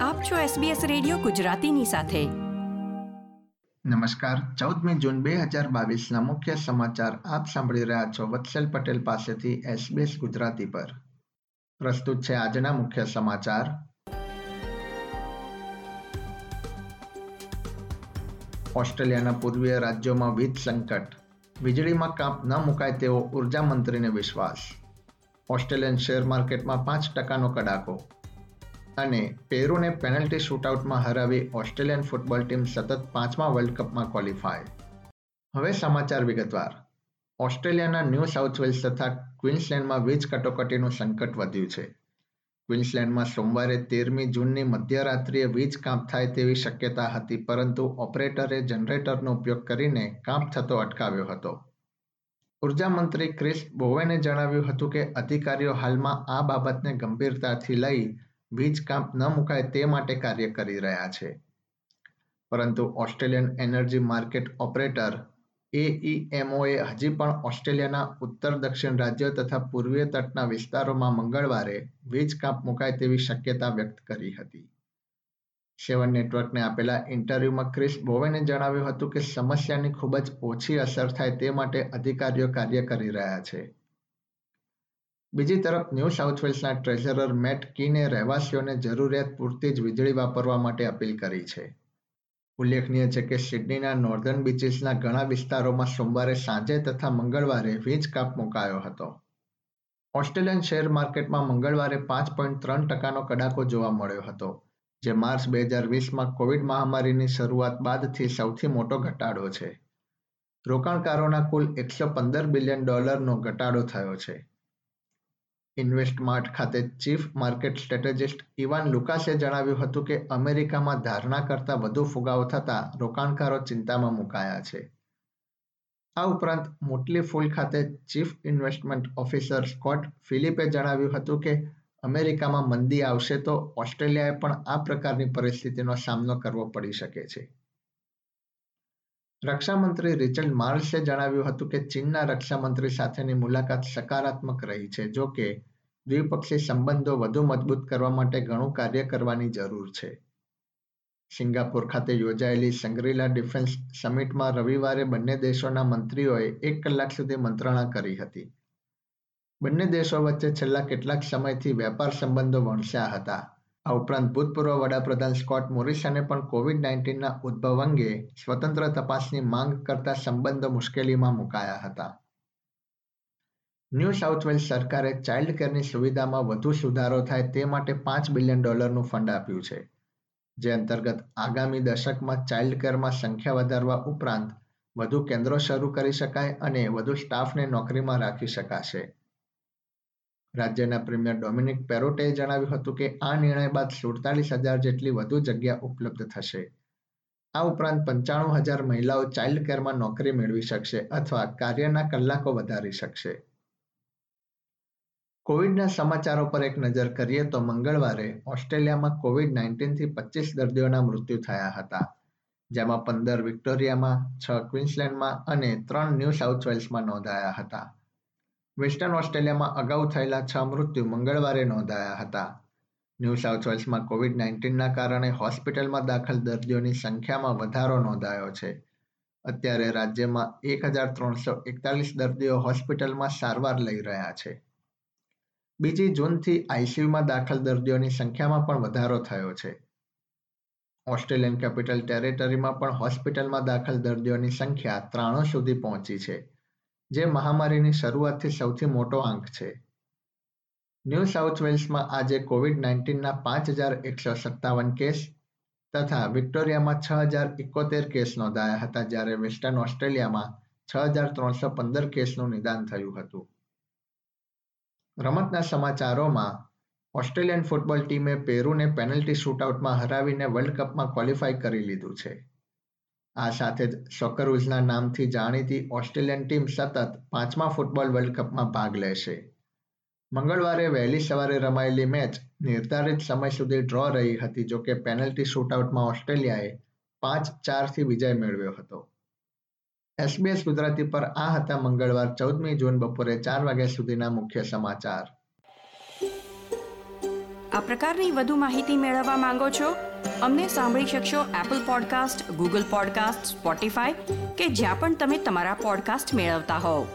આપ છો SBS radio ગુજરાતીની સાથે. નમસ્કાર. ચૌદમી જૂન બે હજાર બાવીસના મુખ્ય સમાચાર આપ સાંભળી રહ્યા છો વત્સલ પટેલ પાસેથી SBS ગુજરાતી પર. પ્રસ્તુત છે આજના મુખ્ય સમાચાર. ઓસ્ટ્રેલિયાના પૂર્વીય રાજ્યોમાં વીજ સંકટ. વીજળીમાં કાપ ન મુકાય તેવો ઊર્જા મંત્રીને વિશ્વાસ. ઓસ્ટ્રેલિયન શેર માર્કેટમાં પાંચ ટકાનો કડાકો. અને પેરુને પેનલ્ટી શૂટઆઉટમાં હરાવી ઓસ્ટ્રેલિયન ફૂટબોલ ટીમ સતત પાંચમા વર્લ્ડ કપમાં ક્વોલિફાય હવે સમાચાર વિગતવાર. ઓસ્ટ્રેલિયાના ન્યૂ સાઉથ વેલ્સ તથા ક્વિન્સલેન્ડમાં વીજ કટોકટીનું સંકટ વધ્યું છે. ક્વિન્સલેન્ડમાં સોમવારે તેરમી જૂનની મધ્યરાત્રિએ વીજ કાપ થાય તેવી શક્યતા હતી, પરંતુ ઓપરેટરે જનરેટરનો ઉપયોગ કરીને કાપ થતો અટકાવ્યો હતો. ઊર્જા મંત્રી ક્રિસ બોવેને જણાવ્યું હતું કે અધિકારીઓ હાલમાં આ બાબતને ગંભીરતાથી લઈ વીજ કાપ ન મુકાય તે માટે કાર્ય કરી રહ્યા છે. પરંતુ ઓસ્ટ્રેલિયન એનર્જી માર્કેટ ઓપરેટર એઈએમઓએ હજી પણ ઓસ્ટ્રેલિયાના ઉત્તર દક્ષિણ રાજ્યો તથા પૂર્વીય તટના વિસ્તારોમાં મંગળવારે વીજ કાપ મુકાય તેવી શક્યતા વ્યક્ત કરી હતી. સેવન નેટવર્કને આપેલા ઇન્ટરવ્યુમાં ક્રિસ બોવેને જણાવ્યું હતું કે સમસ્યાની ખૂબ જ ઓછી અસર થાય તે માટે અધિકારીઓ કાર્ય કરી રહ્યા છે. બીજી તરફ ન્યૂ સાઉથ વેલ્સના ટ્રેઝરર મેટ કીને રહેવાસીઓને જરૂરિયાત પૂરતી જ વીજળી વાપરવા માટે અપીલ કરી છે. ઉલ્લેખનીય છે કે સિડનીના નોર્ધન બીચીસના ઘણા વિસ્તારોમાં સોમવારે સાંજે તથા મંગળવારે વીજ કાપ મુકાયો હતો. ઓસ્ટ્રેલિયન શેર માર્કેટમાં મંગળવારે પાંચ પોઈન્ટ ત્રણ ટકાનો કડાકો જોવા મળ્યો હતો, જે માર્ચ બે હજાર વીસમાં કોવિડ મહામારીની શરૂઆત બાદથી સૌથી મોટો ઘટાડો છે. રોકાણકારોના કુલ એકસો પંદર બિલિયન ડોલરનો ઘટાડો થયો છે. ઇન્વેસ્ટમાર્ટ ખાતે ચીફ માર્કેટ સ્ટ્રેટેજિસ્ટ ઇવાન લુકાસે જણાવ્યું હતું કે અમેરિકામાં ધારણા કરતાં વધુ ફુગાવો થતાં રોકાણકારો ચિંતામાં મુકાયા છે. આ ઉપરાંત મોટલી ફૂલ ખાતે ચીફ ઇન્વેસ્ટમેન્ટ ઓફિસર સ્કોટ ફિલિપે જણાવ્યું હતું કે અમેરિકામાં મંદી આવશે તો ઓસ્ટ્રેલિયાએ પણ આ પ્રકારની પરિસ્થિતિનો સામનો કરવો પડી શકે છે. રક્ષામંત્રી રિચર્ડ માર્સે જણાવ્યું હતું કે ચીનના રક્ષામંત્રી સાથેની મુલાકાત સકારાત્મક રહી છે, જો કે દ્વિપક્ષી સંબંધો વધુ મજબૂત કરવા માટે ઘણું કાર્ય કરવાની જરૂર છે. સિંગાપુર ખાતે યોજાયેલી સંગ્રીલા ડિફેન્સ સમિટમાં રવિવારે બંને દેશોના મંત્રીઓએ એક કલાક સુધી મંત્રણા કરી હતી. બંને દેશો વચ્ચે છેલ્લા કેટલાક સમયથી વેપાર સંબંધો વણસ્યા હતા. આ ઉપરાંત ભૂતપૂર્વ વડાપ્રધાન સ્કોટ મોરિસને પણ કોવિડ નાઇન્ટીનના ઉદ્ભવ અંગે સ્વતંત્ર તપાસની માંગ કરતા સંબંધો મુશ્કેલીમાં મુકાયા હતા. ન્યૂ સાઉથ વેલ્સ સરકારે ચાઇલ્ડ કેરની સુવિધામાં વધુ સુધારો થાય તે માટે પાંચ બિલિયન ડોલરનું ફંડ આપ્યું છે, જે અંતર્ગત આગામી દશકમાં ચાઇલ્ડ કેરમાં સંખ્યા વધારવા ઉપરાંત વધુ કેન્દ્રો શરૂ કરી શકાય અને વધુ સ્ટાફને નોકરીમાં રાખી શકાશે. રાજ્યના પ્રીમિયર ડોમિનિક પેરોટેએ જણાવ્યું હતું કે આ નિર્ણય બાદ સુડતાલીસ હજાર જેટલી વધુ જગ્યા ઉપલબ્ધ થશે. આ ઉપરાંત પંચાણું હજાર મહિલાઓ ચાઇલ્ડ કેરમાં નોકરી મેળવી શકશે અથવા કાર્યના કલાકો વધારી શકશે. કોવિડના સમાચારો પર એક નજર કરીએ તો મંગળવારે ઓસ્ટ્રેલિયામાં કોવિડ નાઇન્ટીનથી પચીસ દર્દીઓના મૃત્યુ થયા હતા, જેમાં પંદર વિક્ટોરિયામાં, છ ક્વિન્સલેન્ડમાં અને ત્રણ ન્યૂ સાઉથ વેલ્સમાં નોંધાયા હતા. વેસ્ટર્ન ઓસ્ટ્રેલિયામાં અગાઉ થયેલા છ મૃત્યુ મંગળવારે નોંધાયા હતા. ન્યૂ સાઉથ વેલ્સમાં કોવિડ નાઇન્ટીનના કારણે હોસ્પિટલમાં દાખલ દર્દીઓની સંખ્યામાં વધારો નોંધાયો છે. અત્યારે રાજ્યમાં એક હજાર ત્રણસો એકતાલીસ દર્દીઓ હોસ્પિટલમાં સારવાર લઈ રહ્યા છે. બીજી જૂનથી આઈસીયુમાં દાખલ દર્દીઓની સંખ્યામાં પણ વધારો થયો છે. ઓસ્ટ્રેલિયન કેપિટલ ટેરેટરીમાં પણ હોસ્પિટલમાં દાખલ દર્દીઓની સંખ્યા ત્રાણું સુધી પહોંચી છે, જે મહામારીની શરૂઆતથી સૌથી મોટો આંક છે. ન્યૂ સાઉથ વેલ્સમાં આજે કોવિડ નાઇન્ટીનના પાંચ હજાર એકસો સત્તાવન કેસ તથા વિક્ટોરિયામાં છ હજાર એકોતેર કેસ નોંધાયા હતા, જ્યારે વેસ્ટર્ન ઓસ્ટ્રેલિયામાં છ હજાર ત્રણસો પંદર કેસનું નિદાન થયું હતું. રમતના સમાચારોમાં ઓસ્ટ્રેલિયન ફૂટબોલ ટીમે પેરુને પેનલ્ટી શૂટઆઉટમાં હરાવીને વર્લ્ડ કપમાં ક્વોલિફાય કરી લીધું છે. આ સાથે જ સોકરવુઝના નામથી જાણીતી ઓસ્ટ્રેલિયન ટીમ સતત પાંચમા ફૂટબોલ વર્લ્ડ કપમાં ભાગ લેશે. મંગળવારે વહેલી સવારે રમાયેલી મેચ નિર્ધારિત સમય સુધી ડ્રો રહી હતી, જોકે પેનલ્ટી શૂટઆઉટમાં ઓસ્ટ્રેલિયાએ પાંચ ચારથી વિજય મેળવ્યો હતો. એસબીએસ ગુજરાતી પર આ હતા મંગળવાર ચૌદમી જૂન બપોરે ચાર વાગ્યા સુધીના મુખ્ય સમાચાર. આ પ્રકારની વધુ માહિતી મેળવવા માંગો છો? અમને સાંભળી શકશો Apple podcast Google podcast Spotify કે જ્યાં પણ તમે તમારા પોડકાસ્ટ મેળવતા હોવ.